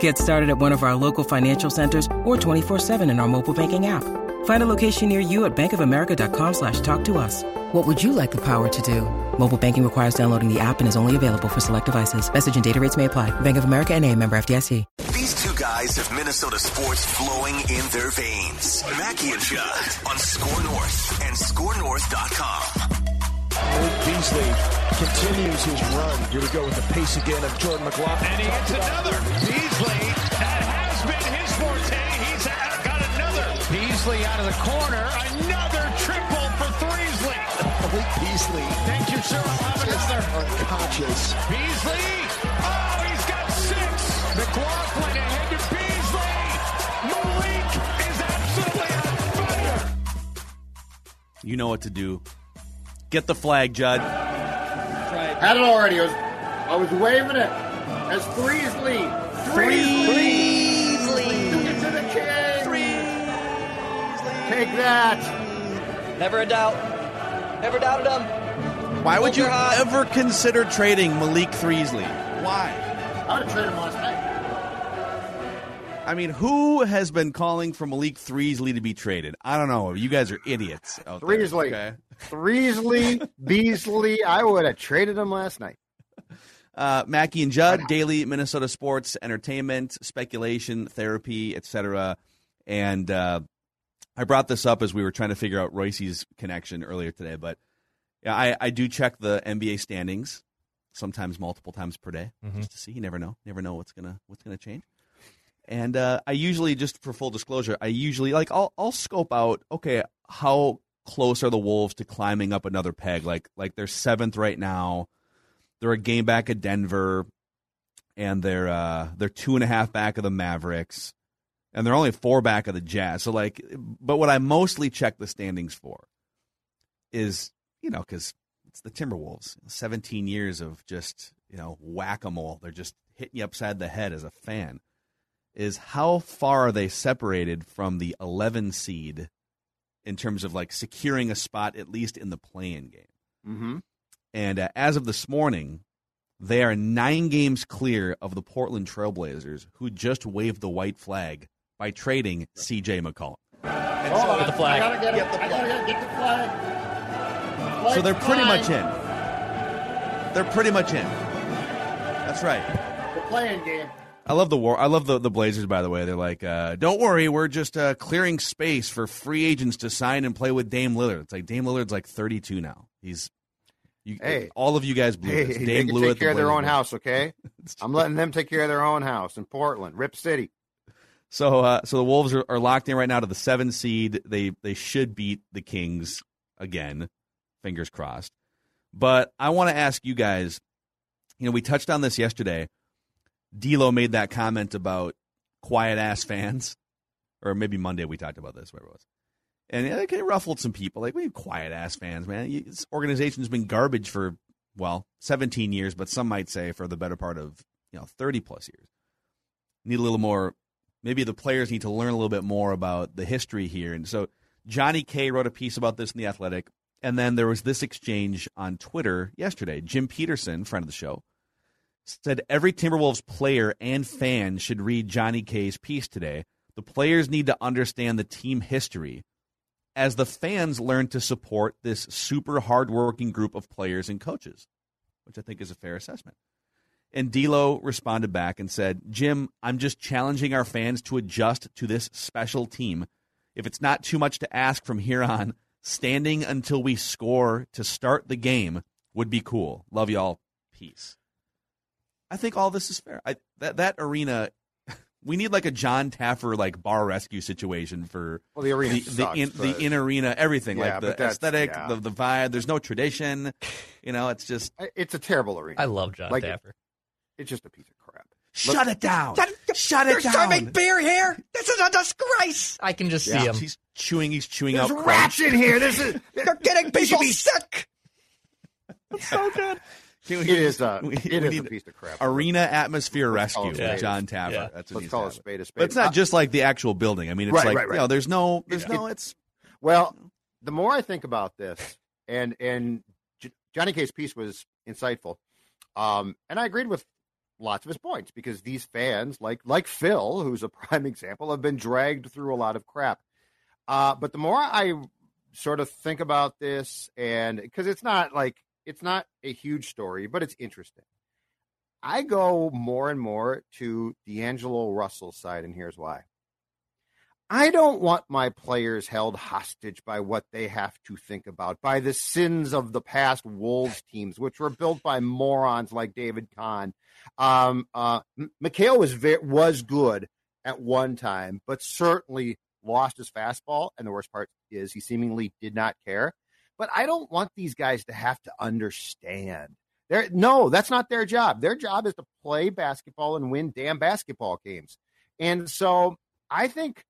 Get started at one of our local financial centers or 24-7 in our mobile banking app. Find a location near you at bankofamerica.com slash talk to us. What would you like the power to do? Mobile banking requires downloading the app and is only available for select devices. Message and data rates may apply. Bank of America and a member FDIC. These two guys have Minnesota sports flowing in their veins. Mackey and Judd on Score North and ScoreNorth.com. Malik Beasley continues his run. Here we go with the pace again of Jordan McLaughlin. And he hits another. Beasley, that has been his forte. He's got another. Beasley out of the corner. Another triple for Threesley. Malik Beasley. Thank you, sir. I'll have another. Unconscious. Beasley. Oh, he's got six. McLaughlin ahead to Beasley. Malik is absolutely on fire. You know what to do. Get the flag, Judd. Had it already. I was, I was waving it as Threesley. Threesley. Took it to the king. Take that. Never a doubt. Never doubted him. Why would you ever consider trading Malik Threesley? Why? I would have traded him last night. I mean, who has been calling for Malik Threesley to be traded? I don't know. You guys are idiots. Out there, Threesley. okay? Threesley, Beasley. I would have traded him last night. Uh, Mackey and Judd, daily Minnesota sports, entertainment, speculation, therapy, etc. And uh, I brought this up as we were trying to figure out Royce's connection earlier today. But yeah, I, I do check the NBA standings sometimes multiple times per day just to see. You never know. Never know what's gonna what's gonna change. And uh, I usually, just for full disclosure, I usually like I'll I'll scope out. Okay, how close are the Wolves to climbing up another peg? Like like they're seventh right now. They're a game back of Denver, and they're uh, they're two and a half back of the Mavericks, and they're only four back of the Jazz. So like, but what I mostly check the standings for is you know because it's the Timberwolves. Seventeen years of just you know whack a mole. They're just hitting you upside the head as a fan. Is how far are they separated from the 11 seed in terms of like securing a spot at least in the play-in game? Mm-hmm. And uh, as of this morning, they are nine games clear of the Portland Trailblazers, who just waved the white flag by trading C.J. McCollum. And Hold on. the flag. I gotta get, it. I gotta get the flag. So they're pretty Flag. much in. They're pretty much in. That's right. The playing game. I love the war. I love the, the Blazers. By the way, they're like, uh, don't worry, we're just uh, clearing space for free agents to sign and play with Dame Lillard. It's like Dame Lillard's like 32 now. He's, you, Hey. all of you guys blew Hey, this. Dame blew it. take the care of their own house, okay? I'm letting them take care of their own house in Portland, Rip City. So, uh, so the Wolves are, are locked in right now to the seven seed. They they should beat the Kings again. Fingers crossed. But I want to ask you guys. You know, we touched on this yesterday. D'Lo made that comment about quiet ass fans, or maybe Monday we talked about this. Whatever it was, and it kind of ruffled some people. Like we have quiet ass fans, man. This organization's been garbage for well, 17 years, but some might say for the better part of you know 30 plus years. Need a little more maybe the players need to learn a little bit more about the history here. And so Johnny K wrote a piece about this in the Athletic, and then there was this exchange on Twitter yesterday. Jim Peterson, friend of the show, said every Timberwolves player and fan should read Johnny K's piece today. The players need to understand the team history as the fans learn to support this super hardworking group of players and coaches, which I think is a fair assessment. And D'Lo responded back and said, "Jim, I'm just challenging our fans to adjust to this special team. If it's not too much to ask from here on, standing until we score to start the game would be cool. Love y'all. Peace." I think all this is fair. I, that that arena We need like a John Taffer like bar rescue situation for Well, the arena the, sucks, in, the in arena everything Yeah, like the aesthetic, yeah. the the vibe. There's no tradition. You know, it's just It's a terrible arena. I love John Like, Taffer. It's just a piece of crap. shut it down. Shut it They're down. serving beer here. This is a disgrace. I can just see him. He's chewing. He's chewing There's out rats crunch. in here. This is They're getting people be- sick. so good. Can we It is a we- it we is a piece of crap. Arena atmosphere Let's rescue it spade. John Taffer. Yeah. That's what Let's call a spade a spade. But it's not just like the actual building. I mean, it's Right, like right, right. you know, there's no, there's It- no. It's Well, the more I think about this, and and J- Johnny K's piece was insightful, um, and I agreed with lots of his points because these fans, like like Phil, who's a prime example, have been dragged through a lot of crap. Uh, but the more I sort of think about this, and because it's not like it's not a huge story, but it's interesting. I go more and more to D'Angelo Russell's side, and here's why. I don't want my players held hostage by what they have to think about, by the sins of the past Wolves teams, which were built by morons like David Kahn. Um, uh, McHale was was good at one time, but certainly lost his fastball. And the worst part is he seemingly did not care. But I don't want these guys to have to understand. They're, no, that's not their job. Their job is to play basketball and win damn basketball games. And so I think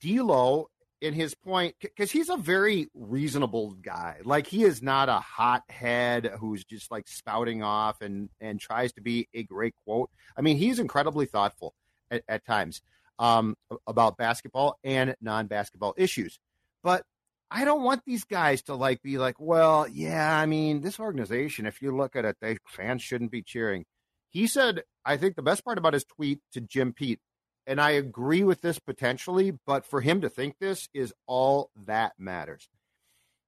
D'Lo in his point because he's a very reasonable guy. Like he is not a hothead who's just like spouting off and and tries to be a great quote. I mean, he's incredibly thoughtful at, at times um, about basketball and non-basketball issues. But I don't want these guys to like be like, well, yeah, I mean, this organization, if you look at it, they fans shouldn't be cheering. He said, I think the best part about his tweet to Jim Pete and I agree with this potentially, but for him to think this is all that matters.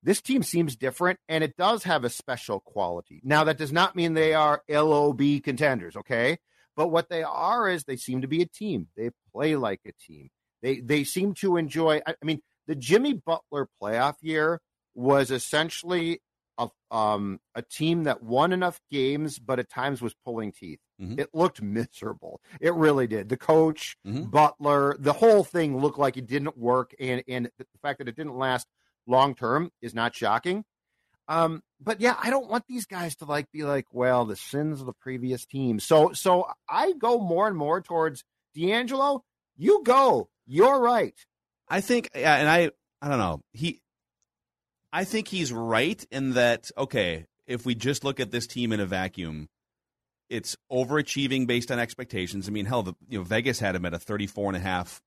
This team seems different, and it does have a special quality. Now, that does not mean they are LOB contenders, okay? But what they are is they seem to be a team. They play like a team. They they seem to enjoy. I, I mean, the Jimmy Butler playoff year was essentially a um a team that won enough games, but at times was pulling teeth. Mhm. It looked miserable. It really did. The coach, Mhm. Butler, the whole thing looked like it didn't work, and and the fact that it didn't last long term is not shocking. Um, but yeah, I don't want these guys to like be like, well, the sins of the previous team. So so I go more and more towards D'Angelo. You go. You're right. I think, yeah, and I, I don't know. He, I think he's right in that. Okay, if we just look at this team in a vacuum, it's overachieving based on expectations. I mean, hell, the, you know, Vegas had him at a 34 and a half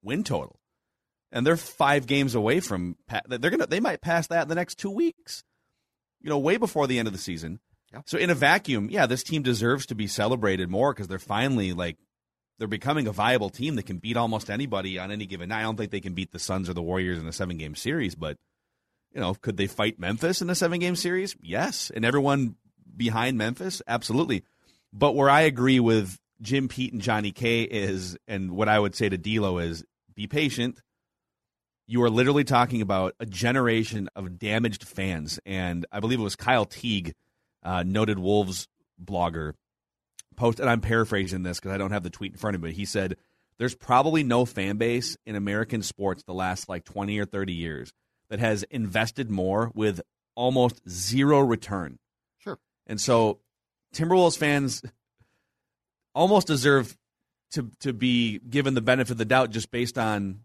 win total, and they're five games away from. They're gonna, they might pass that in the next two weeks. You know, way before the end of the season. Yeah. So in a vacuum, yeah, this team deserves to be celebrated more because they're finally like they're becoming a viable team that can beat almost anybody on any given night. I don't think they can beat the Suns or the Warriors in a seven game series, but you know, could they fight Memphis in a seven game series? Yes. And everyone behind Memphis? Absolutely. But where I agree with Jim Pete and Johnny K is, and what I would say to D'Lo is, be patient. You are literally talking about a generation of damaged fans, and I believe it was Kyle Teague, uh, noted Wolves blogger, post, and I'm paraphrasing this because I don't have the tweet in front of me. He said, "There's probably no fan base in American sports the last like 20 or 30 years that has invested more with almost zero return." Sure. And so, Timberwolves fans almost deserve to to be given the benefit of the doubt just based on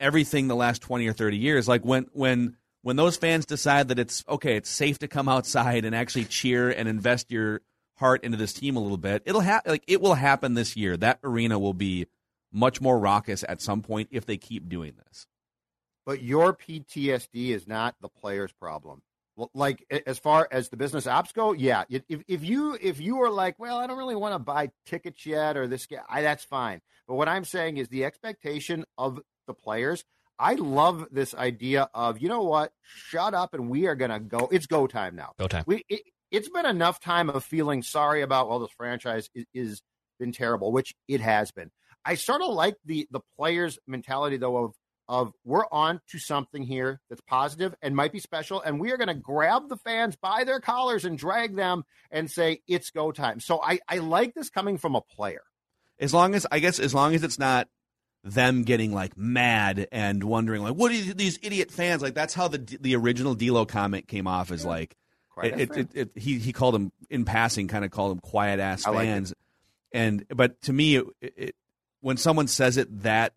everything the last 20 or 30 years like when when when those fans decide that it's okay it's safe to come outside and actually cheer and invest your heart into this team a little bit it'll happen like it will happen this year that arena will be much more raucous at some point if they keep doing this But your PTSD is not the player's problem. Like as far as the business ops go, yeah. If if you if you are like, well, I don't really want to buy tickets yet, or this guy, I, that's fine. But what I'm saying is the expectation of the players. I love this idea of you know what, shut up and we are gonna go. It's go time now. Go time. We it, it's been enough time of feeling sorry about well, this franchise is, is been terrible, which it has been. I sort of like the the players' mentality though of of we're on to something here that's positive and might be special, and we are going to grab the fans by their collars and drag them and say it's go time. So I I like this coming from a player. As long as I guess as long as it's not them getting like mad and wondering like what are these idiot fans like that's how the the original D'Lo comment came off as like Quiet it, ass it, it, it, he he called them in passing kind of called them quiet ass I like fans and but to me it, it, when someone says it that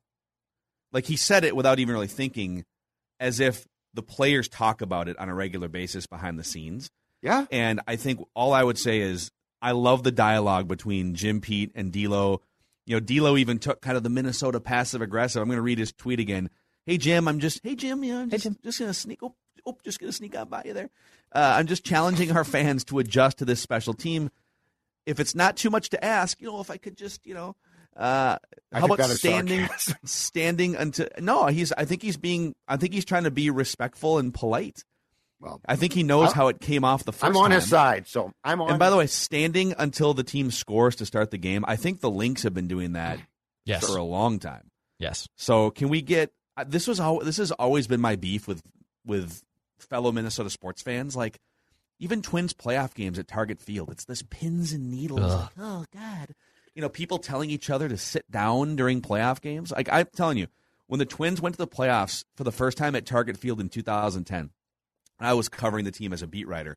like he said it without even really thinking as if the players talk about it on a regular basis behind the scenes Yeah. and I think all I would say is I love the dialogue between Jim Pete and D'Lo. You know, D'Lo even took kind of the Minnesota passive aggressive. I'm going to read his tweet again. Hey Jim, I'm just hey Jim, yeah, I'm just, just going to sneak. Oh, oh, just going to sneak out by you there. Uh, I'm just challenging our fans to adjust to this special team. If it's not too much to ask, you know, if I could just, you know, uh, how about standing, sarcasm. standing until no, he's. I think he's being. I think he's trying to be respectful and polite. Well, I think he knows I- how it came off the 1st I'm on time. his side, so I'm on. And by the way, standing until the team scores to start the game, I think the Lynx have been doing that Yes. for a long time. Yes. So can we get uh, this was al- this has always been my beef with with fellow Minnesota sports fans like even Twins playoff games at Target Field. It's this pins and needles. Ugh. Like, oh God. You know, people telling each other to sit down during playoff games. Like I'm telling you, when the Twins went to the playoffs for the first time at Target Field in 2010, I was covering the team as a beat writer.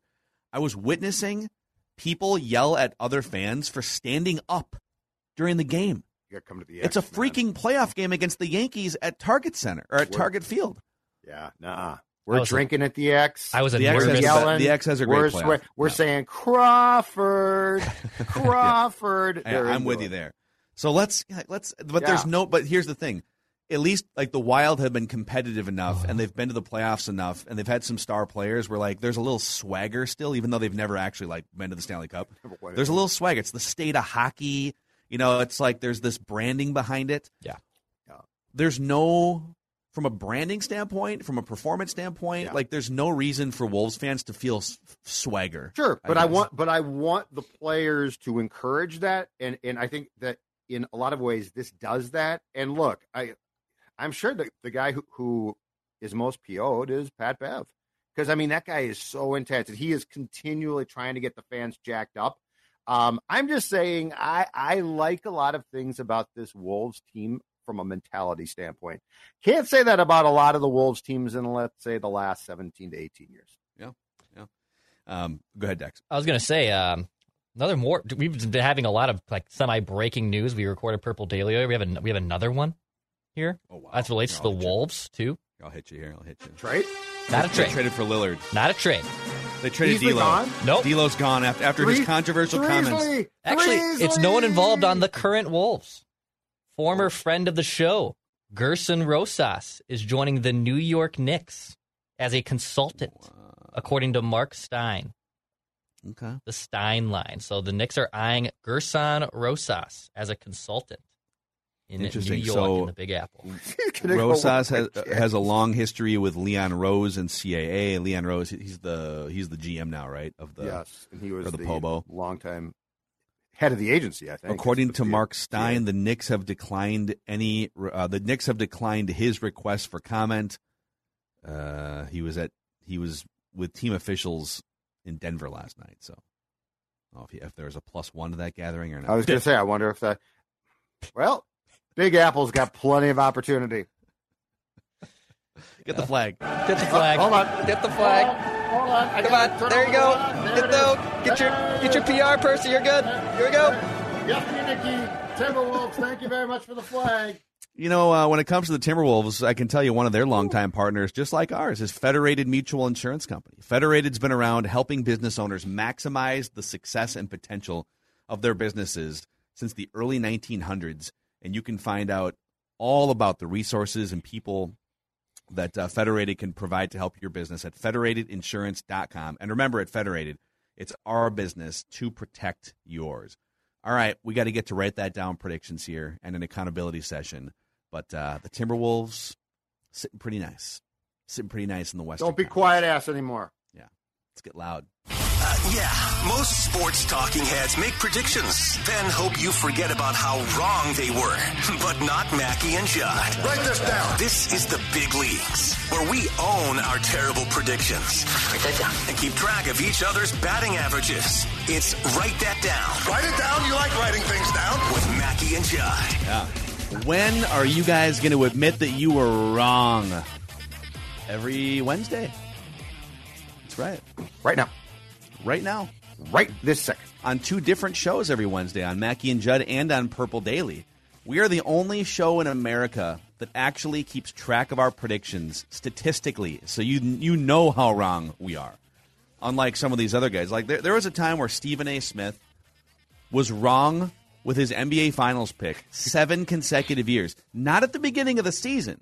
I was witnessing people yell at other fans for standing up during the game. you got to come to the. It's a X, man. freaking playoff game against the Yankees at Target Center or at Target Field. Yeah, nah. We're was a- drinking at the X. I was a The X nervous. has- yelling. the X has a great we're playoff. swear- we're Yeah. saying Crawford, Crawford. I, I'm into with it. you there. So let's let's. But Yeah. there's no. But here's the thing. At least like the Wild have been competitive enough, and they've been to the playoffs enough, and they've had some star players where like there's a little swagger still, even though they've never actually like been to the Stanley Cup. There's a little swagger. It's the state of hockey. You know, it's like there's this branding behind it. Yeah. There's no from a branding standpoint, from a performance standpoint, Yeah. like there's no reason for Wolves fans to feel s- swagger. Sure, but I, guess. want, but I want the players to encourage that, and and I think that in a lot of ways this does that. And look, I, I'm sure that the guy who, who is most PO'd is Pat Bev, because I mean that guy is so intense, and he is continually trying to get the fans jacked up. Um, I'm just saying, I I like a lot of things about this Wolves team from a mentality standpoint. Can't say that about a lot of the Wolves teams in let's say the last 17 to 18 years. Yeah. Yeah. Um, go ahead, Dex. I was gonna say um, another more. We've been having a lot of like semi breaking news. We recorded Purple Daily. We have a we have another one here. Oh wow, That relates Here, to the I'll you. Wolves too. I'll hit you here. I'll hit you. Trade? Not a They trade. traded for Lillard. Not a trade. They traded Beasley D'Lo. gone? Nope. D'Lo's gone after after his Three- controversial comments. Threesley! Actually, it's no one involved on the current Wolves. Former friend of the show, Gerson Rosas, is joining the New York Knicks as a consultant, according to Mark Stein, Okay. the Stein line. So the Knicks are eyeing Gerson Rosas as a consultant in New Interesting. York So- in the Big Apple. He's gonna go Rosas has has a long history with Leon Rose and CAA. Leon Rose, he's the he's the GM now, right? Of the yes, and he was the the, Pobo. longtime head of the agency. I think, According to the- Mark yeah. Stein, the Knicks have declined any. Uh, the Knicks have declined his request for comment. Uh, he was at he was with team officials in Denver last night. So, I if, he, if there was a plus one to that gathering or not. I was going to say, I wonder if that. Well, Big Apple's got plenty of opportunity. Get the flag. Get the flag. Hold on. Get the flag. Hold on. I Come on. There you go. There Get it the get your get your PR person. You're good. Here we go. Yes, Nicky. Timberwolves, thank you very much for the flag. You know, uh, when it comes to the Timberwolves, I can tell you one of their longtime partners, just like ours, is Federated Mutual Insurance Company. Federated's been around helping business owners maximize the success and potential of their businesses since the early 1900s. And you can find out all about the resources and people that uh, Federated can provide to help your business at federatedinsurance.com. And remember, at Federated, it's our business to protect yours. All right, we got to get to write that down predictions here and an accountability session. But uh, the Timberwolves sitting pretty nice, sitting pretty nice in the West. Don't be Conference. quiet ass anymore. Let's get loud. Uh, yeah, most sports talking heads make predictions, then hope you forget about how wrong they were. But not Mackey and Judd. Write this down. This is the big leagues, where we own our terrible predictions. Write that down. And keep track of each other's batting averages. It's Write That Down Write it down. You like writing things down. with Mackey and Judd. Yeah. When are you guys going to admit that you were wrong? Every Wednesday. Right. Right now. Right now. Right this second. On two different shows every Wednesday on Mackey and Judd and on Purple Daily. We are the only show in America that actually keeps track of our predictions statistically, so you you know how wrong we are. Unlike some of these other guys, like there, there was a time where Stephen A. Smith was wrong with his NBA Finals pick seven consecutive years. Not at the beginning of the season,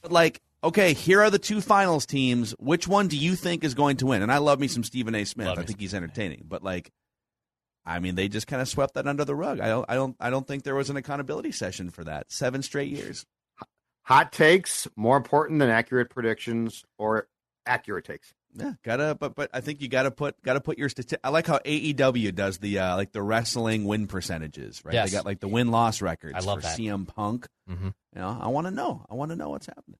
but like, okay, here are the two finals teams. Which one do you think is going to win? And I love me some Stephen A. Smith. Love I think he's entertaining, but like, I mean, they just kind of swept that under the rug. I don't, I don't, I don't think there was an accountability session for that. Seven straight years. Hot takes more important than accurate predictions or accurate takes. Yeah, gotta, but but I think you gotta put gotta put your stati- I like how AEW does the uh, like the wrestling win percentages, right? Yes. They got like the win loss records. I love for that. CM Punk. Mhm. You know, I want to know. I want to know what's happening.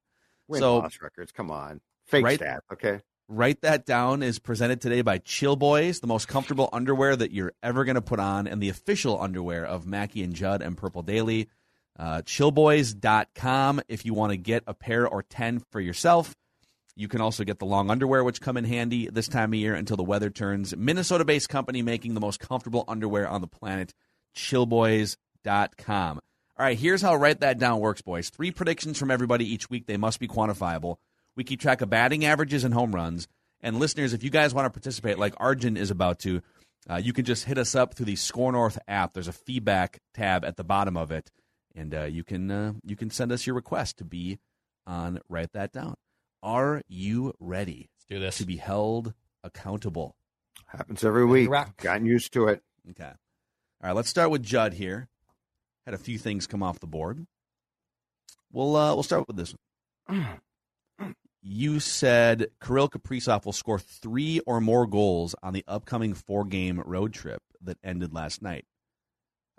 Win So- loss records. Come on. Fake Right- stat. Okay. Write that down is presented today by Chill Boys, the most comfortable underwear that you're ever going to put on, and the official underwear of Mackey and Judd and Purple Daily. Uh, chillboys.com if you want to get a pair or 10 for yourself. You can also get the long underwear, which come in handy this time of year until the weather turns. Minnesota based company making the most comfortable underwear on the planet. Chillboys.com. All right, here's how Write That Down works, boys. Three predictions from everybody each week. They must be quantifiable. We keep track of batting averages and home runs. And listeners, if you guys want to participate, like Arjun is about to, uh, you can just hit us up through the Score North app. There's a feedback tab at the bottom of it, and uh, you can uh, you can send us your request to be on Write That Down. Are you ready Let's do this. to be held accountable? Happens every week. rock. Gotten used to it. Okay. All right, let's start with Judd here. Had a few things come off the board. We'll uh, we'll start with this one. You said Kirill Kaprizov will score three or more goals on the upcoming four-game road trip that ended last night.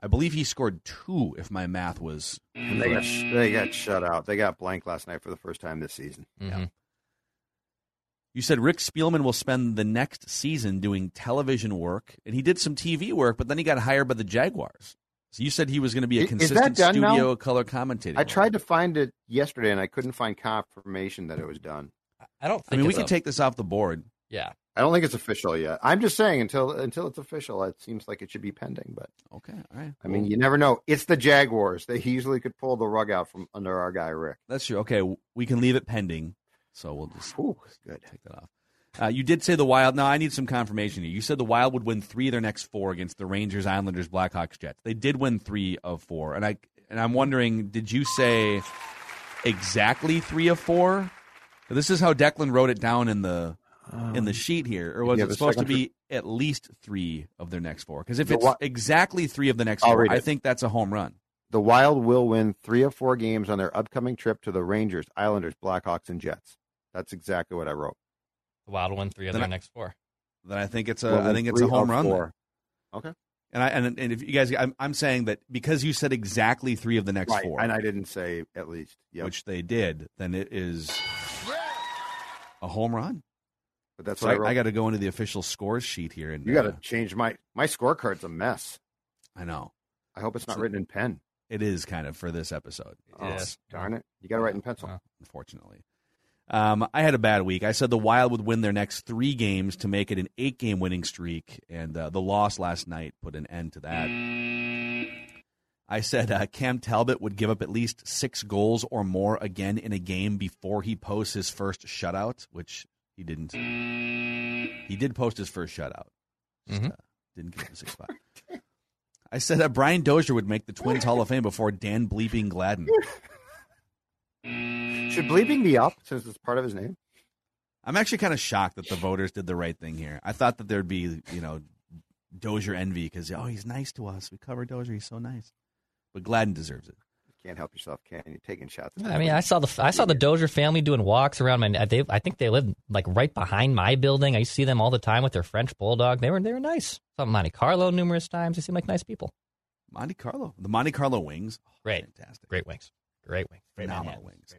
I believe he scored two, if my math was. And they got they got shut out. They got blank last night for the first time this season. Mhm. You said Rick Spielman will spend the next season doing television work, and he did some TV work, but then he got hired by the Jaguars. So you said he was going to be a Is- is that consistent done now? studio color commentator. I tried to find it yesterday and I couldn't find confirmation that it was done. I don't I mean, we can a- take this off the board. Yeah. I don't think it's official yet. I'm just saying until until it's official, it seems like it should be pending. But Okay, all right. I mean, you never know. It's the Jaguars. They easily could pull the rug out from under our guy Rick. that's true. Okay, we can leave it pending. So we'll just Ooh, good. take that off. Uh, you did say the Wild. Now I need some confirmation here. You said the Wild would win three of their next four against the Rangers, Islanders, Blackhawks, Jets. They did win three of four, and I and I'm wondering, did you say exactly three of four? This is how Declan wrote it down in the in the sheet here, or was yeah, it supposed to be at least three of their next four? Because if it's Wi- exactly three of the next I'll four, I think that's a home run. The Wild will win three of four games on their upcoming trip to the Rangers, Islanders, Blackhawks, and Jets. That's exactly what I wrote. The Wild will win three of Then their I- next four. Then I think it's a Will I think it's a home run. four. Okay. And I and, and if you guys, I'm, I'm saying that because you said exactly three of the next Right. four, And I didn't say at least. Yep. which they did, then it is a home run. but that's So what I, I, wrote. I got to go into the official scores sheet here, and you got uh, to change my my scorecard's a mess. I know I hope it's not So- written in pen. it is kind of for this episode. Oh, Yes. darn it! You got to write in pencil. Uh, Unfortunately, um, I had a bad week. I said the Wild would win their next three games to make it an eight-game winning streak, and uh, the loss last night put an end to that. I said uh, Cam Talbot would give up at least six goals or more again in a game before he posts his first shutout, which he didn't. He did post his first shutout. Just, Mhm. uh, didn't get the six spot. I said that Brian Dozier would make the Twins Hall of Fame before Dan Bleeping Gladden. Should bleeping be up since it's part of his name? I'm actually kind of shocked that the voters did the right thing here. I thought that there'd be, you know, Dozier envy because oh, he's nice to us. We cover Dozier. He's so nice. But Gladden deserves it. Can't help yourself, can you? Taking shots. at I mean, I saw the I saw the Dozier family doing walks around my. They, I think they live like right behind my building. I see them all the time with their French bulldog. They were they were nice. Saw Monte Carlo numerous times. They seem like nice people. Monte Carlo, the Monte Carlo wings, oh, Great. fantastic, Great wings. Great wings. Great phenomenal Manhattan. wings.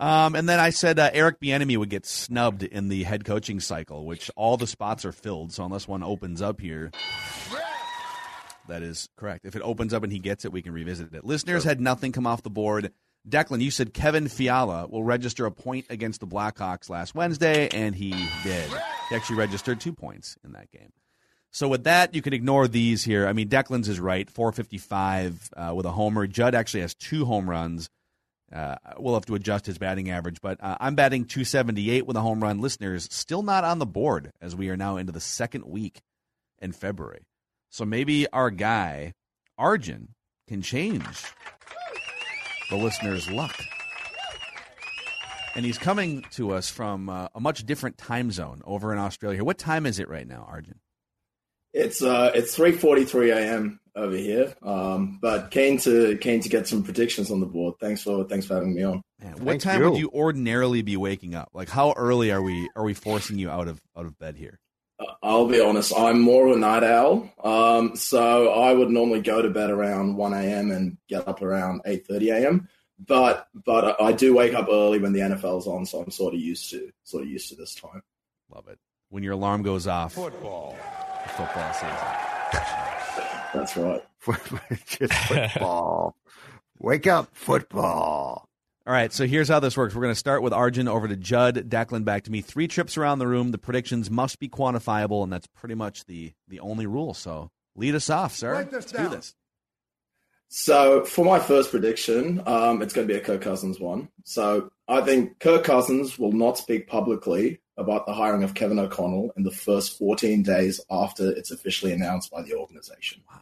Um, and then I said uh, Eric Bieniemy would get snubbed in the head coaching cycle, which all the spots are filled. So unless one opens up here, that is correct. If it opens up and he gets it, we can revisit it. Listeners had nothing come off the board. Declan, you said Kevin Fiala will register a point against the Blackhawks last Wednesday, and he did. He actually registered two points in that game. So with that, you can ignore these here. I mean, Declan's is right, 455 uh, with a homer. Judd actually has two home runs. Uh, we'll have to adjust his batting average, but uh, I'm batting 278 with a home run. Listeners, still not on the board as we are now into the second week in February. So maybe our guy, Arjun, can change the listeners' luck. And he's coming to us from uh, a much different time zone over in Australia. What time is it right now, Arjun? It's uh, it's three forty three a.m. over here. Um, but keen to keen to get some predictions on the board. Thanks for thanks for having me on. Man, what time would you ordinarily be waking up? Like, how early are we are we forcing you out of out of bed here? Uh, I'll be honest. I'm more of a night owl. Um, so I would normally go to bed around one a.m. and get up around eight thirty a.m. But but I do wake up early when the NFL's on, so I'm sort of used to sort of used to this time. Love it. When your alarm goes off. Football. Football season. That's right. Just football. Wake up, football. All right, so here's how this works. We're going to start with Arjun over to Judd, Declan back to me. Three trips around the room. The predictions must be quantifiable, and that's pretty much the the only rule. So lead us off, sir. Write this Let's down. do this. So for my first prediction, um, it's going to be a Kirk Cousins one. So I think Kirk Cousins will not speak publicly about the hiring of Kevin O'Connell in the first 14 days after it's officially announced by the organization. Wow.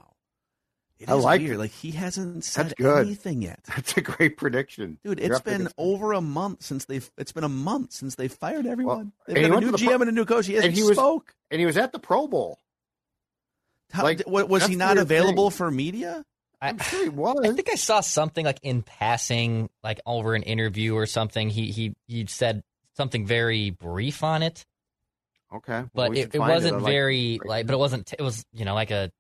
It I is like weird. it. Like he hasn't said good. anything yet. That's a great prediction. Dude, You're it's up been this- over a month since they've. It's been a month since they fired everyone. and They've he got a new the GM pro- and a new coach. He and hasn't he was- spoke. And he was at the Pro Bowl. How, like, was he not available thing. for media? I'm sure he was. I think I saw something like in passing, like over an interview or something. He he he said something very brief on it, okay, well, but it, it wasn't I like- very like. But it wasn't. It was you know like a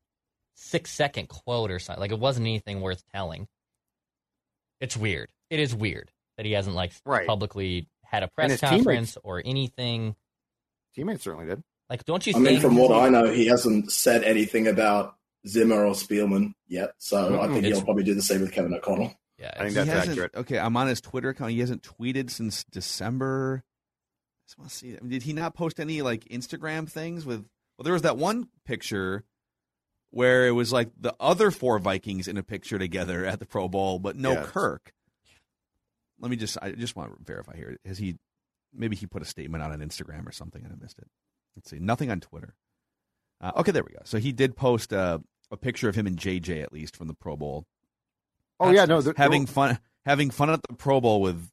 six second quote or something. Like it wasn't anything worth telling. It's weird. It is weird that he hasn't like Right. publicly had a press conference or anything. Teammates certainly did. Like, don't you I think? mean, from what I know, he hasn't said anything about Zimmer or Spielman yet. So I Mm-mm. think It's- he'll probably do the same with Kevin O'Connell. yeah, I think that's accurate. Okay, I'm on his Twitter account. He hasn't tweeted since December. I just want to see. I mean, did he not post any like Instagram things with? Well, there was that one picture where it was like the other four Vikings in a picture together at the Pro Bowl, but no Yes. Kirk. Let me just. I just want to verify here. Has he? Maybe he put a statement out on Instagram or something, and I missed it. Let's see. Nothing on Twitter. Uh, okay, there we go. So he did post uh, a picture of him and JJ at least from the Pro Bowl Oh yeah, no, they're- having they're- fun having fun at the Pro Bowl with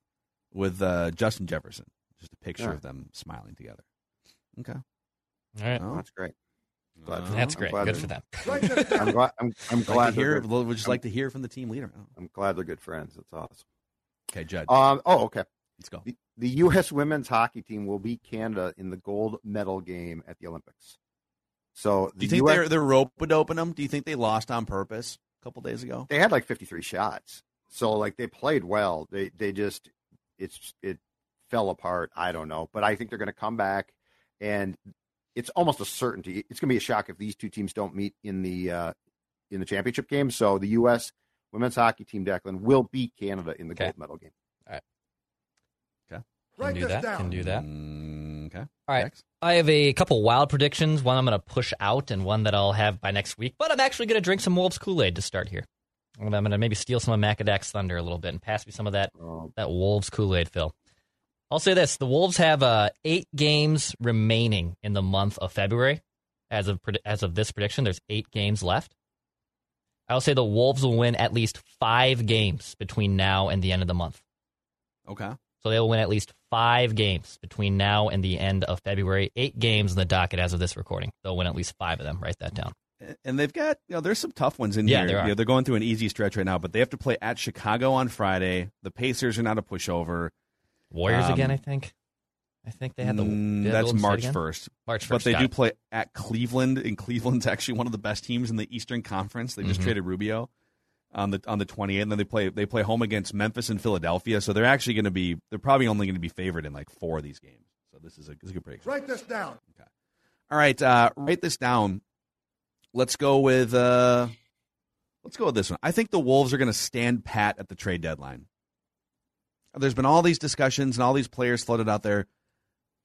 with uh, Justin Jefferson. Just a picture Yeah. of them smiling together. Okay, All right, Oh, that's great. Glad for that's great. glad Good for them. Write this down. I'm glad. I'm, I'm Like glad to hear. good. Would just like to hear from the team leader. Oh, I'm glad they're good friends. That's awesome. Okay, Judd, Um. Oh, okay. let's go. The, the U.S. women's hockey team will beat Canada in the gold medal game at the Olympics. So Do the you think US, they're they're rope doping them? Do you think they lost on purpose a couple days ago? they had like 53 shots. So like they played well. They they just it's it fell apart. I don't know, but I think they're going to come back, and it's almost a certainty. It's going to be a shock if these two teams don't meet in the uh, in the championship game. So the U.S. women's hockey team, Declan, will beat Canada in the Okay. gold medal game. Can Write do this that. down. Can do that. Mm, okay. All right. Next. I have a couple wild predictions. One I'm going to push out, and one that I'll have by next week. But I'm actually going to drink some Wolves Kool Aid to start here. And I'm going to maybe steal some of Macadac's thunder a little bit and pass me some of that Oh, that Wolves Kool Aid, Phil. I'll say this: the Wolves have uh, eight games remaining in the month of February. As of as of this prediction, there's eight games left. I'll say the Wolves will win at least five games between now and the end of the month. Okay. So they will win at least five games between now and the end of February. Eight games in the docket as of this recording. They'll win at least five of them. Write that down. and they've got you know there's some tough ones in Yeah, here. there are. You know, they're going through an easy stretch right now, but they have to play at Chicago on Friday. The Pacers are not a pushover. Warriors Um, again, I think. I think they had the. Mm, that's March first. March first. But they do it. play at Cleveland, and Cleveland's actually one of the best teams in the Eastern Conference. They just Mhm. traded Rubio on the on the 28th, and then they play they play home against Memphis and Philadelphia. So they're actually going to be they're probably only going to be favored in like four of these games. So this is a, this is a good prediction. Write this down. All right, uh, write this down. Let's go with uh, let's go with this one. I think the Wolves are going to stand pat at the trade deadline. There's been all these discussions and all these players floated out there.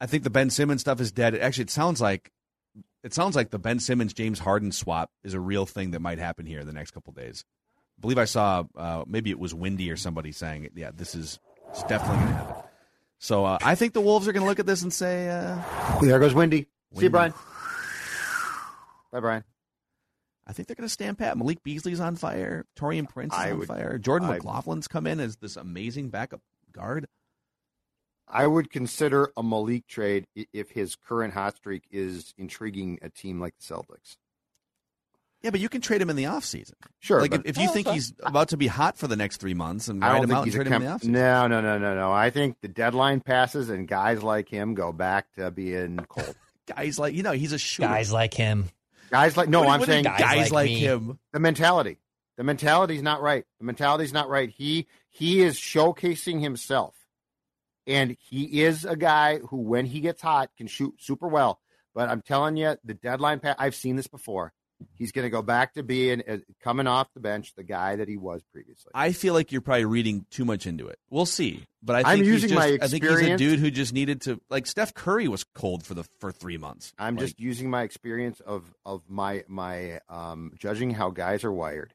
I think the Ben Simmons stuff is dead. Actually, it sounds like it sounds like the Ben Simmons James Harden swap is a real thing that might happen here in the next couple days. I believe I saw uh, maybe it was Windy or somebody saying, "Yeah, this is it's definitely going to happen." So uh, I think the Wolves are going to look at this and say, uh, There goes Windy. See you, Brian. Bye, Brian. I think they're going to stand pat. Malik Beasley's on fire. Taurean Prince is I on would- fire. Jordan I- McLaughlin's come in as this amazing backup guard. I would consider a Malik trade if his current hot streak is intriguing a team like the Celtics. Yeah, but you can trade him in the offseason. Sure, Like if, but- if you oh, think he's about to be hot for the next three months and I ride don't him think out and he's a trade him in the offseason. No, no, no, no, no. I think the deadline passes and guys like him go back to being cold. Guys like you know, he's a shooter. Guys like him. Guys like no, What I'm what saying guys Guys like like him. The mentality. The mentality's not right. The mentality's not right. He he is showcasing himself. And he is a guy who when he gets hot can shoot super well. But I'm telling you, the deadline pass I've seen this before. He's going to go back to being uh, coming off the bench the guy that he was previously. I feel like you're probably reading too much into it. We'll see, but I think I'm he's using just, my I think he's a dude who just needed to like Steph Curry was cold for the for three months. I'm Like, just using my experience of of my my um judging how guys are wired.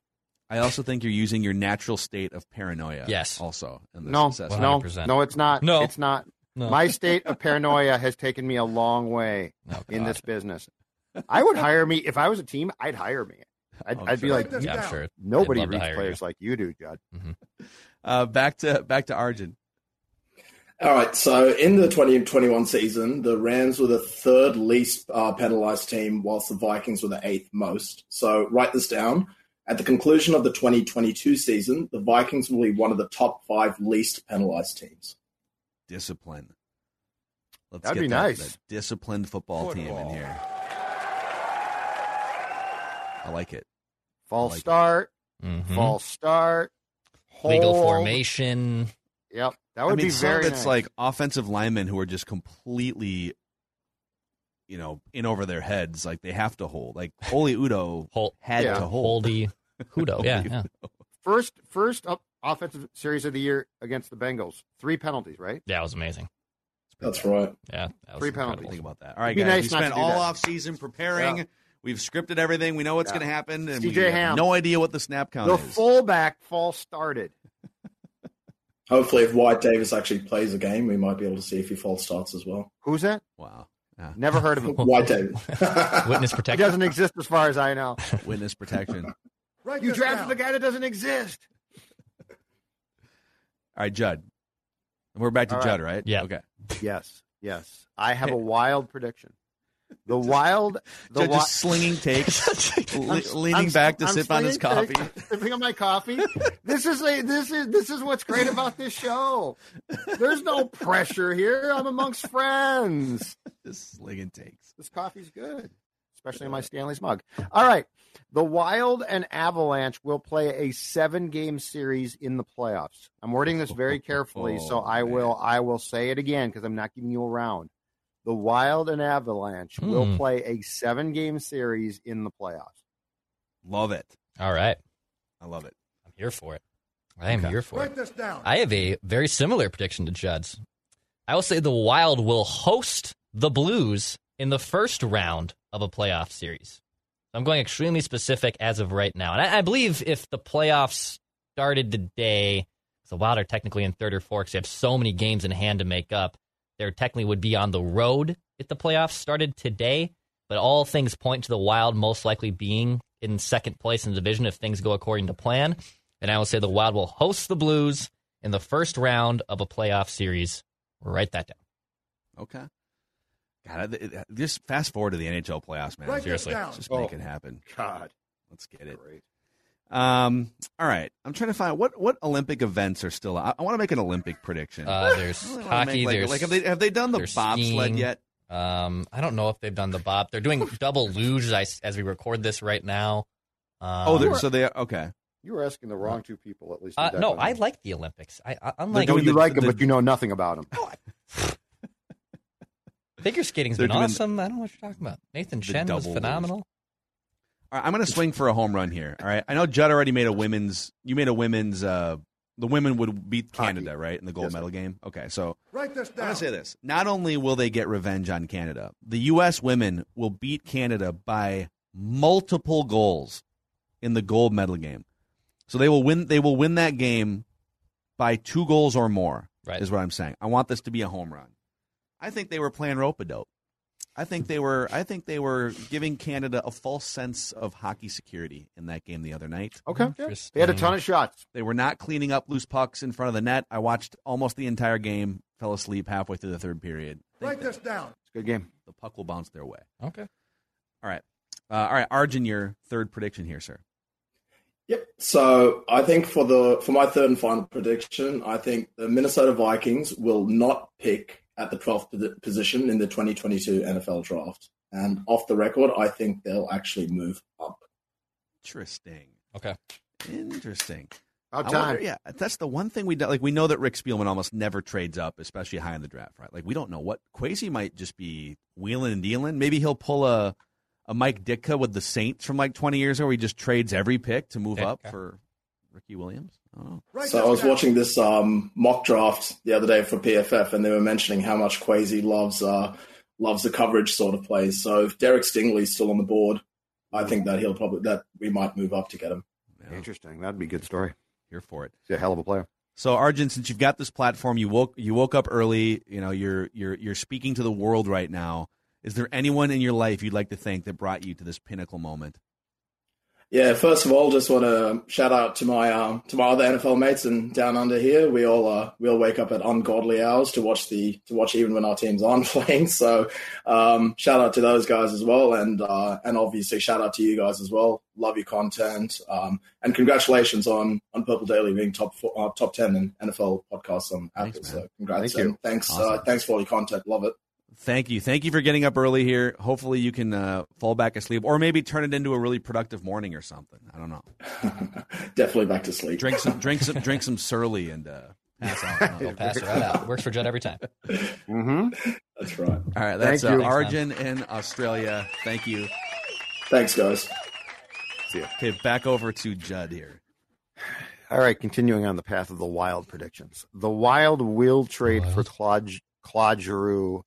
I also think you're using your natural state of paranoia. Yes. Also, in this No, assessment. no, no, it's not. No. it's not. No. My state of paranoia has taken me a long way Oh, in this business. I would hire me if I was a team. I'd hire me. I'd, Oh, I'd be like, Yeah, I'm sure. nobody I'd love to reads players you. like you do, Judd. Uh, back to back to Arjun. All right, so in the 2021 season, the Rams were the third least uh, penalized team, whilst the Vikings were the eighth most. So write this down. At the conclusion of the 2022 season, the Vikings will be one of the top five least penalized teams. Discipline. Let's That'd get be that, nice. that disciplined football, team in here. I like it. False I like it. start, Mhm. false start, Legal formation. Yep, that I would mean, be some very it's nice. like offensive linemen who are just completely, you know, in over their heads. Like they have to hold. Like Holy Udoh Hol- had Yeah. to hold. Holdy. Udoh. yeah, yeah. first first up offensive series of the year against the Bengals. Three penalties, right? That was amazing. That's right. Yeah. That was Three incredible. penalties. Think about that. All right, It'd guys. nice we spent all that. off season preparing. Yeah. We've scripted everything. We know what's Yeah. going to happen, and CJ we have Ham. no idea what the snap count The is. fullback false started. Hopefully, if Wyatt Davis actually plays a game, we might be able to see if he false starts as well. Who's that? wow. Yeah. Never heard of him. Wyatt Davis. Witness protection. He protection. doesn't exist as far as I know. Witness protection. right. You drafted down. the guy that doesn't exist. All right, Judd. We're back to All right. Judd, right? Yeah. Okay. Yes, yes. I have a wild prediction. The wild, the Judd wi- just slinging takes, le- leaning I'm- back to I'm sip on his coffee. sipping on my coffee. This is a this is this is what's great about this show. There's no pressure here. I'm amongst friends. Just slinging takes. This coffee's good, especially in my Stanley's mug. All right, the Wild and Avalanche will play a seven-game series in the playoffs. I'm wording this very carefully, so Oh, I man. will I will say it again because I'm not giving you a round. The Wild and Avalanche will Hmm. play a seven-game series in the playoffs. Love it. All right. I love it. I'm here for it. I am Okay. here for it. Write this down. I have a very similar prediction to Judd's. I will say the Wild will host the Blues in the first round of a playoff series. I'm going extremely specific as of right now. And I, I believe if the playoffs started today, the Wild are technically in third or fourth because they have so many games in hand to make up. They technically would be on the road if the playoffs started today. But all things point to the Wild most likely being in second place in the division if things go according to plan. And I will say the Wild will host the Blues in the first round of a playoff series. Write that down. Okay. God, it- it- just fast forward to the NHL playoffs, man. Write this Seriously. down. Just make Oh, it happen. God, Let's get it. great. Um. All right. I'm trying to find what what Olympic events are still. I, I want to make an Olympic prediction. Uh, there's I hockey. make, like, there's like have they have they done the bobsled skiing. yet? Um, I don't know if they've done the bob. They're doing double luge as, as we record this right now. Um, oh, they're, so they okay. You were asking the wrong two people, at least. uh, no, I like the Olympics. I, I unlike No, doing you the- like them, the- but you know nothing about them. figure skating's They're been doing- awesome. I don't know what you're talking about. Nathan Chen was phenomenal. luge. Phenomenal. All right, I'm going to swing for a home run here. All right. I know Judd already made a women's. You made a women's. Uh, the women would beat Hockey. Canada, right, in the gold Yes, sir. medal game. Okay, so Write this I'm down. going to say this. Not only will they get revenge on Canada, the U.S. women will beat Canada by multiple goals in the gold medal game. So they will win. They will win that game by two goals or more. Right. Is what I'm saying. I want this to be a home run. I think they were playing rope a dope. I think they were. I think they were giving Canada a false sense of hockey security in that game the other night. Okay. Interesting. They had a ton of shots. They were not cleaning up loose pucks in front of the net. I watched almost the entire game. Fell asleep halfway through the third period. I Write this down. It's a good game. The puck will bounce their way. Okay. All right. Uh, all right, Arjun, your third prediction here, sir. Yep. So I think for the for my third and final prediction, I think the Minnesota Vikings will not pick at the 12th position in the 2022 NFL draft. And off the record, I think they'll actually move up. Interesting. Okay. Interesting. About time. wonder- yeah, that's the one thing we do, like. We know that Rick Spielman almost never trades up, especially high in the draft, right? Like we don't know what Kwesi might just be wheeling and dealing. Maybe he'll pull a a Mike Ditka with the Saints from like 20 years ago, where he just trades every pick to move Yeah, up for Ricky Williams. I don't know. Write So I was watching this um, mock draft the other day for PFF, and they were mentioning how much Kwesi loves uh, loves the coverage sort of plays. So if Derek Stingley's still on the board, I think that he'll probably that we might move up to get him. Yeah, Interesting. That'd be a good story. here for it. He's a hell of a player. So Arjun, since you've got this platform, you woke you woke up early. You know you're you're you're speaking to the world right now. Is there anyone in your life you'd like to thank that brought you to this pinnacle moment? Yeah, first of all, just want to shout out to my um, to my other NFL mates and down under here. We all uh, we all wake up at ungodly hours to watch the to watch even when our teams aren't playing. So um, shout out to those guys as well, and uh, and obviously shout out to you guys as well. Love your content, um, and congratulations on on Purple Daily being top four, uh, top ten in NFL podcasts on Apple. Thanks, so congrats, thanks Awesome. uh, thanks for all your content. Love it. Thank you, thank you for getting up early here. Hopefully you can uh, fall back asleep, or maybe turn it into a really productive morning or something. I don't know. Definitely back to sleep. Drink some drink some drink some surly and uh, pass out. I don't know. He'll pass right out. Works for Judd every time. Mm-hmm. That's right. All right, that's Thank uh, you. Arjun in Australia. Thank you. Thanks, guys. See ya. Okay, back over to Judd here. All right, continuing on the path of the Wild predictions. The Wild will trade for Claude, Claude Giroux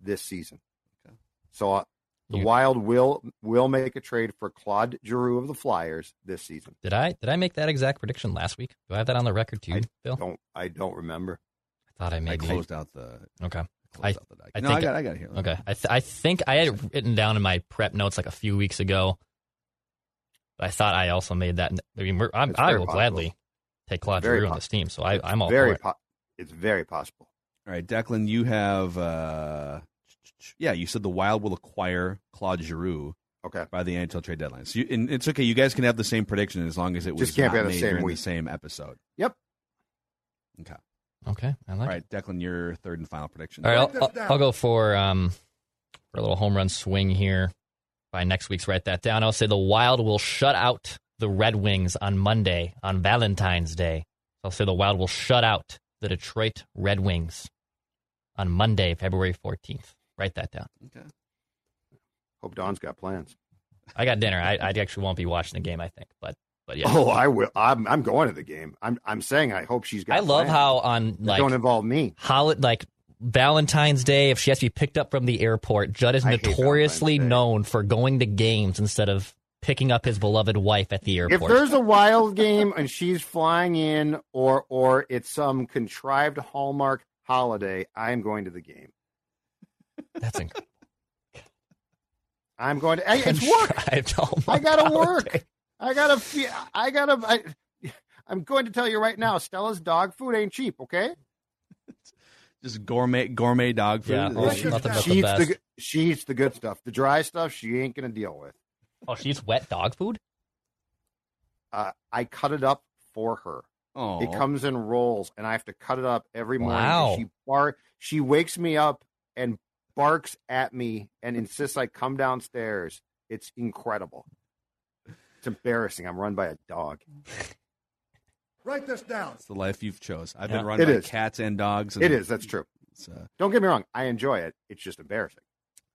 this season. Okay. So uh, the You- Wild will will make a trade for Claude Giroux of the Flyers this season. Did I did I make that exact prediction last week? Do I have that on the record too, I Bill? Don't I don't remember. I thought I I made closed out the. Okay. I- out the. I no, think- I got, I got here. Okay. I th- I think I had it written down in my prep notes like a few weeks ago. But I thought I also made that. I mean, we're, I'm, I will possible. gladly take Claude very Giroux on po- this team. So I, I'm all very for it. po- it's very possible. All right, Declan, you have. Uh, yeah, you said the Wild will acquire Claude Giroux Okay. by the NHL trade deadline. So you, and it's okay. You guys can have the same prediction as long as it was Just can't not be on the made same during week. the same episode. Yep. Okay. Okay. I like All it. right, Declan, your third and final prediction. All right, I'll, I'll. I'll go for um for a little home run swing here. By next week's, write that down. I'll say the Wild will shut out the Red Wings on Monday on Valentine's Day. I'll say the Wild will shut out the Detroit Red Wings on Monday, February fourteenth. Write that down. Okay. Hope Don's got plans. I got dinner. I, I actually won't be watching the game. I think, but but yeah. Oh, I will. I'm I'm going to the game. I'm I'm saying I hope she's got. I love plans. how on like don't involve me. hol- like Valentine's Day, if she has to be picked up from the airport, Judd is notoriously known for going to games instead of picking up his beloved wife at the airport. If there's a wild game and she's flying in, or or it's some contrived Hallmark holiday, I'm going to the game. That's incredible. I'm going to. Hey, it's work. I gotta holiday. work. I gotta. fe- I gotta. I, I'm going to tell you right now, Stella's dog food ain't cheap. Okay. Just gourmet gourmet dog food. Yeah, Is oh, that- nothing but she eats the good- she eats the good stuff. The dry stuff she ain't gonna deal with. Oh, she eats wet dog food. Uh, I cut it up for her. Oh. It comes in rolls, and I have to cut it up every morning. Wow. She bar she wakes me up and barks at me and insists I come downstairs. It's incredible. It's embarrassing. I'm run by a dog. Write this down. It's the life you've chose. I've Yeah. been run It by is. cats and dogs. And It is. That's true. uh, Don't get me wrong. I enjoy it. It's just embarrassing.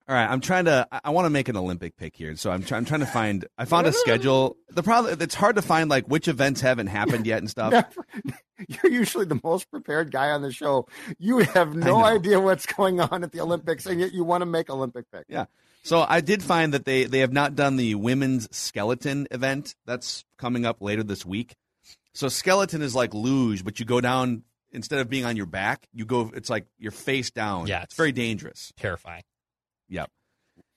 All right, I'm trying to. I, I want to make an Olympic pick here, so I'm, try, I'm trying to find. I found a schedule. The problem it's hard to find like which events haven't happened yet and stuff. Never- You're usually the most prepared guy on the show. You have no idea what's going on at the Olympics, and yet you want to make Olympic pick. Yeah. So I did find that they they have not done the women's skeleton event. That's coming up later this week. So skeleton is like luge, but you go down instead of being on your back, you go. It's like you're face down. Yeah, it's very dangerous. Terrifying. Yep.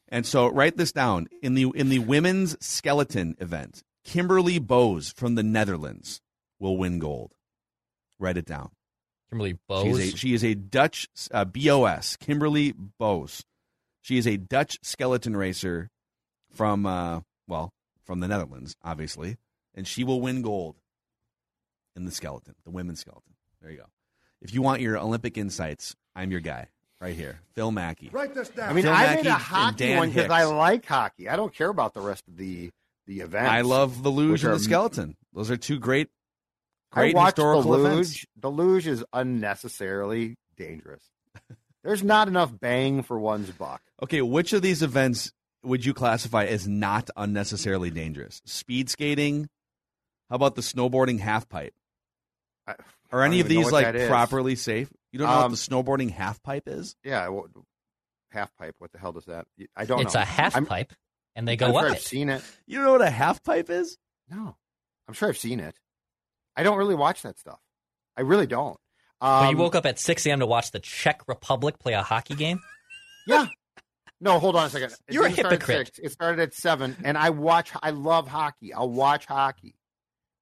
And so write this down in the in the women's skeleton event. Kimberly Bos from the Netherlands will win gold. Write it down. Kimberly Bos. She's a, she is a Dutch uh, BOS, Kimberly Bos. She is a Dutch skeleton racer from, uh, well, from the Netherlands, obviously, and she will win gold in the skeleton, the women's skeleton. There you go. If you want your Olympic insights, I'm your guy right here, Phil Mackey. Write this down. I mean, Phil I Mackey made a hockey one because I like hockey. I don't care about the rest of the the events. I love the luge and are- the skeleton. Those are two great, I great watched the historical luge. events. The luge is unnecessarily dangerous. There's not enough bang for one's buck. Okay, which of these events would you classify as not unnecessarily dangerous? Speed skating? How about the snowboarding half pipe? I, Are I any don't of even these like properly safe? You don't know Um, what the snowboarding half pipe is? Yeah, well, half pipe. What the hell does that? I don't It's know. a half I'm- pipe, and they I'm go sure up I've it. seen it. You don't know what a half pipe is? No, I'm sure I've seen it. I don't really watch that stuff. I really don't. but you Um, woke up at 6 a.m. to watch the Czech Republic play a hockey game. Yeah. No, hold on a second. It You're a didn't start at hypocrite. six. It started at seven, and I watch. I love hockey. I'll watch hockey.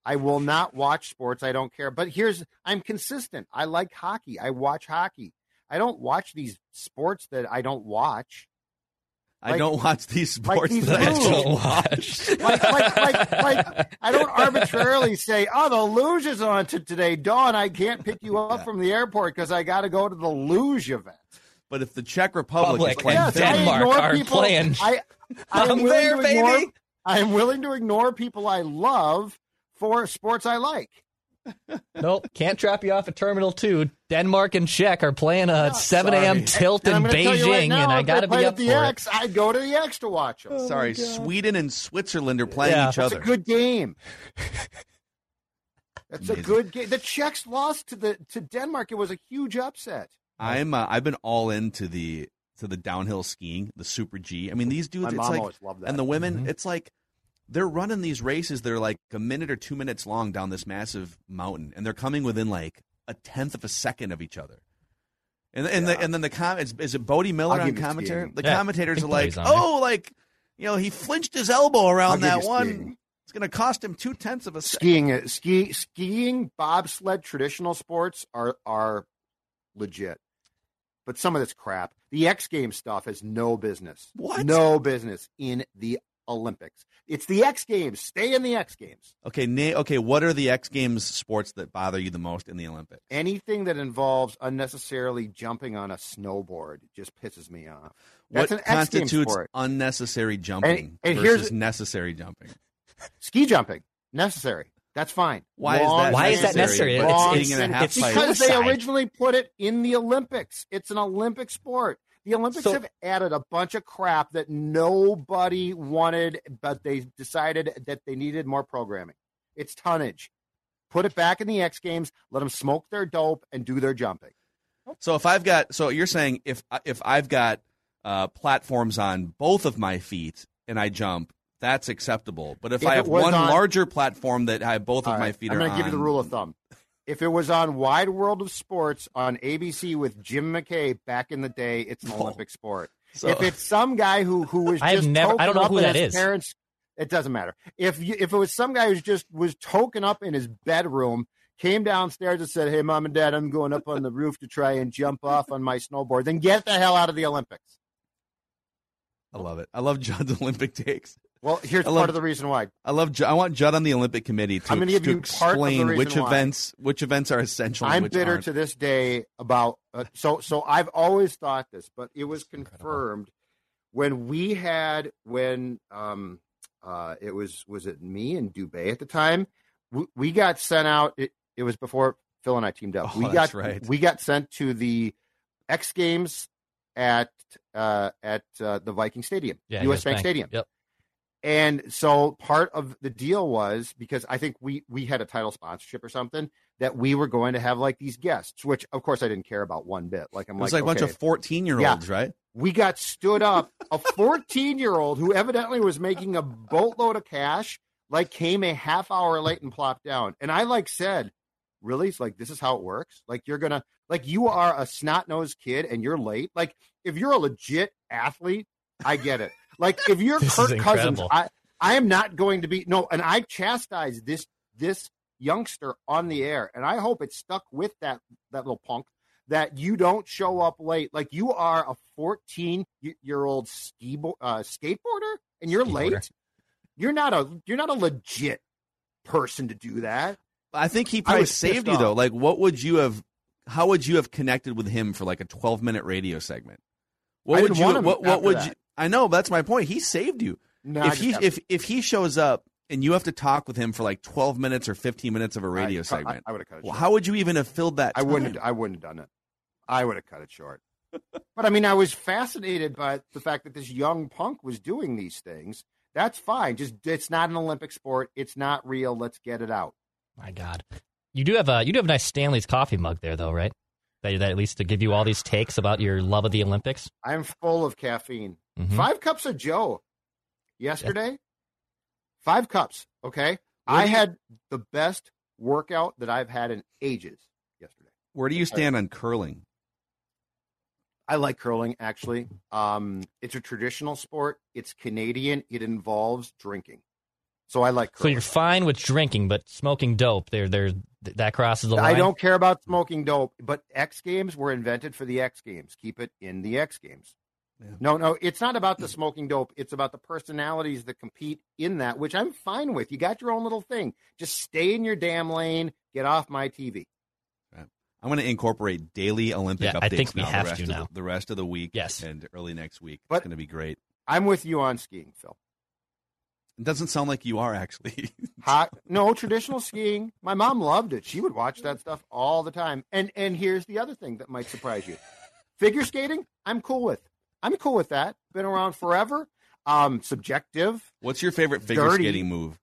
I will not watch sports. I don't care. But here's I'm consistent. I like hockey. I watch hockey. I don't watch these sports that I don't watch. I don't watch these like sports these that I don't watch. Like, like, like, like, I don't arbitrarily say, "Oh, the luge is on to today, Dawn. I can't pick you up from the airport because I got to go to the luge event." But if the Czech Republic, Republic is playing and Yes, I Denmark ignore are people. playing. I, I'm I'm there, ignore, baby. I'm willing to ignore people I love for sports I like. nope, can't drop you off at Terminal 2. Denmark and Czech are playing a 7 a.m. Tilt And in gonna tell you right Beijing, now, and I got to played be at up the for X, I'd go to the X to watch them. Sorry, Sweden and Switzerland are playing Yeah. each That's other. a good game. That's a good game. The Czechs lost to the to Denmark. It was a huge upset. I'm uh, I've been all into the to the downhill skiing, the Super G. I mean, these dudes, My it's mom like, always loved that. and the women, Mhm. it's like they're running these races. They're like a minute or two minutes long down this massive mountain, and they're coming within like a tenth of a second of each other. And and, the, and then the com is, is it Bode Miller I'll on commentary? The Yeah, commentators are like, Bode's on there. oh, like you know, he flinched his elbow around I'll that one. skiing. It's going to cost him two tenths of a second. skiing uh, ski skiing bobsled traditional sports are are legit but some of this crap the x games stuff has no business What? no business in the olympics it's the x games stay in the x games Okay, na- okay. What are the X Games sports that bother you the most in the Olympics? anything that involves unnecessarily jumping on a snowboard just pisses me off What that's an x games constitutes sport unnecessary jumping and here's- versus necessary jumping? ski jumping necessary that's fine Why is that Why is that necessary? necessary? Long It's, sitting it's, it's because they originally put it in the Olympics. It's an Olympic sport. The Olympics So- have added a bunch of crap that nobody wanted, but they decided that they needed more programming. It's tonnage. Put it back in the X Games. Let them smoke their dope and do their jumping. So if I've got, so you're saying if if I've got uh, platforms on both of my feet and I jump, that's acceptable. But if, If I have one on- larger platform that I have both of All my right, feet I'm are going to give you the rule of thumb. If it was on Wide World of Sports on ABC with Jim McKay back in the day, it's an Olympic sport. So- if it's some guy who who was I have just never- I don't know up who in that his. Parents, it doesn't matter. If you, if it was some guy who's just was token up in his bedroom came downstairs and said, "Hey, mom and dad, I'm going up on the roof to try and jump off on my snowboard." Then get the hell out of the Olympics. I love it. I love John's Olympic takes. Well, here's I part of the reason why. I love. Judd, I want Judd on the Olympic committee to, I'm gonna give to you part of the explain which why. events which events are essential. I'm which bitter aren't. to this day about uh, so so I've always thought this, but it was confirmed when we had when um uh it was was it me and Dubé at the time we, we got sent out it, it was before Phil and I teamed up. Oh, we got right. we got sent to the X Games at uh at uh, the Viking Stadium, Yeah, US, Bank, Stadium. Yep. And so part of the deal was because I think we we had a title sponsorship or something that we were going to have like these guests, which of course I didn't care about one bit. Like I'm It was like, like, a bunch of fourteen year olds, right? We got stood up. A 14 year old who evidently was making a boatload of cash, like came a half hour late and plopped down. And I like said, really? It's like this is how it works. Like you're gonna like you are a snot nosed kid and you're late. Like if you're a legit athlete, I get it. Like if you're This Kirk Cousins. I I am not going to be no. And I chastised this this youngster on the air, and I hope it stuck with that that little punk that you don't show up late. Like you are a 14 year old ski bo- uh, skateboarder, and you're Skateboarder. late. You're not a you're not a legit person to do that. I think he probably saved pissed you though. Like, what would you have? How would you have connected with him for like a twelve minute radio segment? What I would you? want what what would that. you? I know but that's my point. He saved you. No, if just he got- if if he shows up and you have to talk with him for like twelve minutes or fifteen minutes of a radio I, segment, I, would have cut it. well, how would you even have filled that? I wouldn't. I wouldn't have done it. I would have cut it short. but I mean, I was fascinated by the fact that this young punk was doing these things. That's fine. Just it's not an Olympic sport. It's not real. Let's get it out. My God, you do have a you do have a nice Stanley's coffee mug there, though, right? That, that at least to give you all these takes about your love of the Olympics. I'm full of caffeine. Mhm. Five cups of Joe yesterday. Five cups. Okay. Where I you- had the best workout that I've had in ages yesterday. Where do you stand on curling? I like curling actually. Um, it's a traditional sport. It's Canadian. It involves drinking. So I like So you're fine with drinking, but smoking dope, there, there, that crosses the line. I don't care about smoking dope, but X Games were invented for the X Games. Keep it in the X Games. No, no, it's not about the smoking dope. It's about the personalities that compete in that, which I'm fine with. You got your own little thing. Just stay in your damn lane. Get off my TV. I'm going to incorporate daily Olympic Yeah, updates I think we now, have the rest to of now. The, the rest of the week, Yes. and early next week. But- it's going to be great. I'm with you on skiing, Phil. It doesn't sound like you are actually. Hot, no traditional skiing. My mom loved it. She would watch that stuff all the time. And and here's the other thing that might surprise you: figure skating. I'm cool with. I'm cool with that. Been around forever. Um, subjective. What's your favorite figure Dirty. skating move?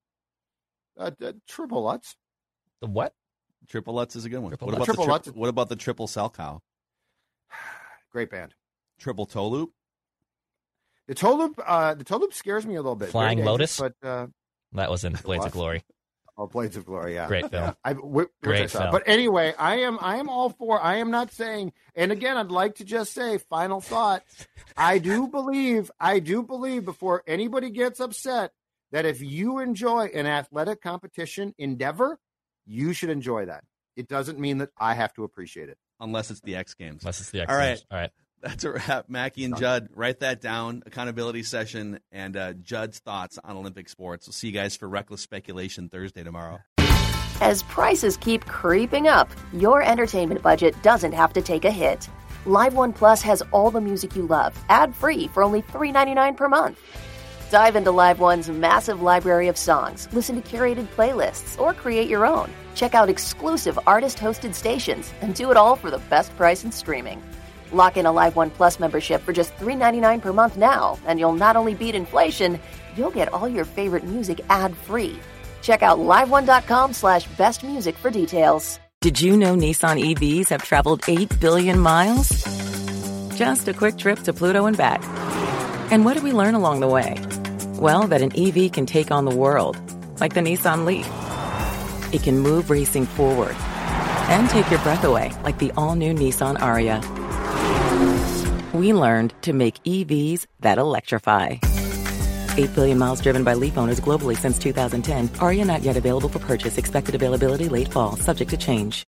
Uh, uh, triple lutz. The what? Triple Lutz is a good one. Triple what, Lutz. about Triple the Lutz. what about the triple Salchow? Great band. Triple toe loop? The toe loop. Uh, the toe loop scares me a little bit. Flying Lotus? but uh, That was in Blades of Glory. Oh, Blades of Glory. Yeah, Great film. Yeah. I, wh- which Great I saw. film. But anyway, I am I am all for. I am not saying. And again, I'd like to just say, final thought. I do believe. I do believe before anybody gets upset that if you enjoy an athletic competition endeavor, you should enjoy that. It doesn't mean that I have to appreciate it. Unless it's the X Games. Unless it's the X All right. Games. All right. That's a wrap. Mackey and Judd, write that down. Accountability session and uh, Judd's thoughts on Olympic sports. We'll see you guys for Reckless Speculation Thursday tomorrow. As prices keep creeping up, your entertainment budget doesn't have to take a hit. Live One Plus has all the music you love, ad free for only $3.99 per month. Dive into Live One's massive library of songs, listen to curated playlists, or create your own. Check out exclusive artist hosted stations and do it all for the best price in streaming. Lock in a Live One Plus membership for just $3.99 per month now, and you'll not only beat inflation, you'll get all your favorite music ad free. Check out liveone.com slash best music for details. Did you know Nissan EVs have traveled 8 billion miles? Just a quick trip to Pluto and back. And what did we learn along the way? Well, that an EV can take on the world, like the Nissan Leaf. It can move racing forward and take your breath away, like the all new Nissan Ariya. We learned to make EVs that electrify. 8 billion miles driven by Leaf owners globally since 2010. Ariya not yet available for purchase. Expected availability late fall, subject to change.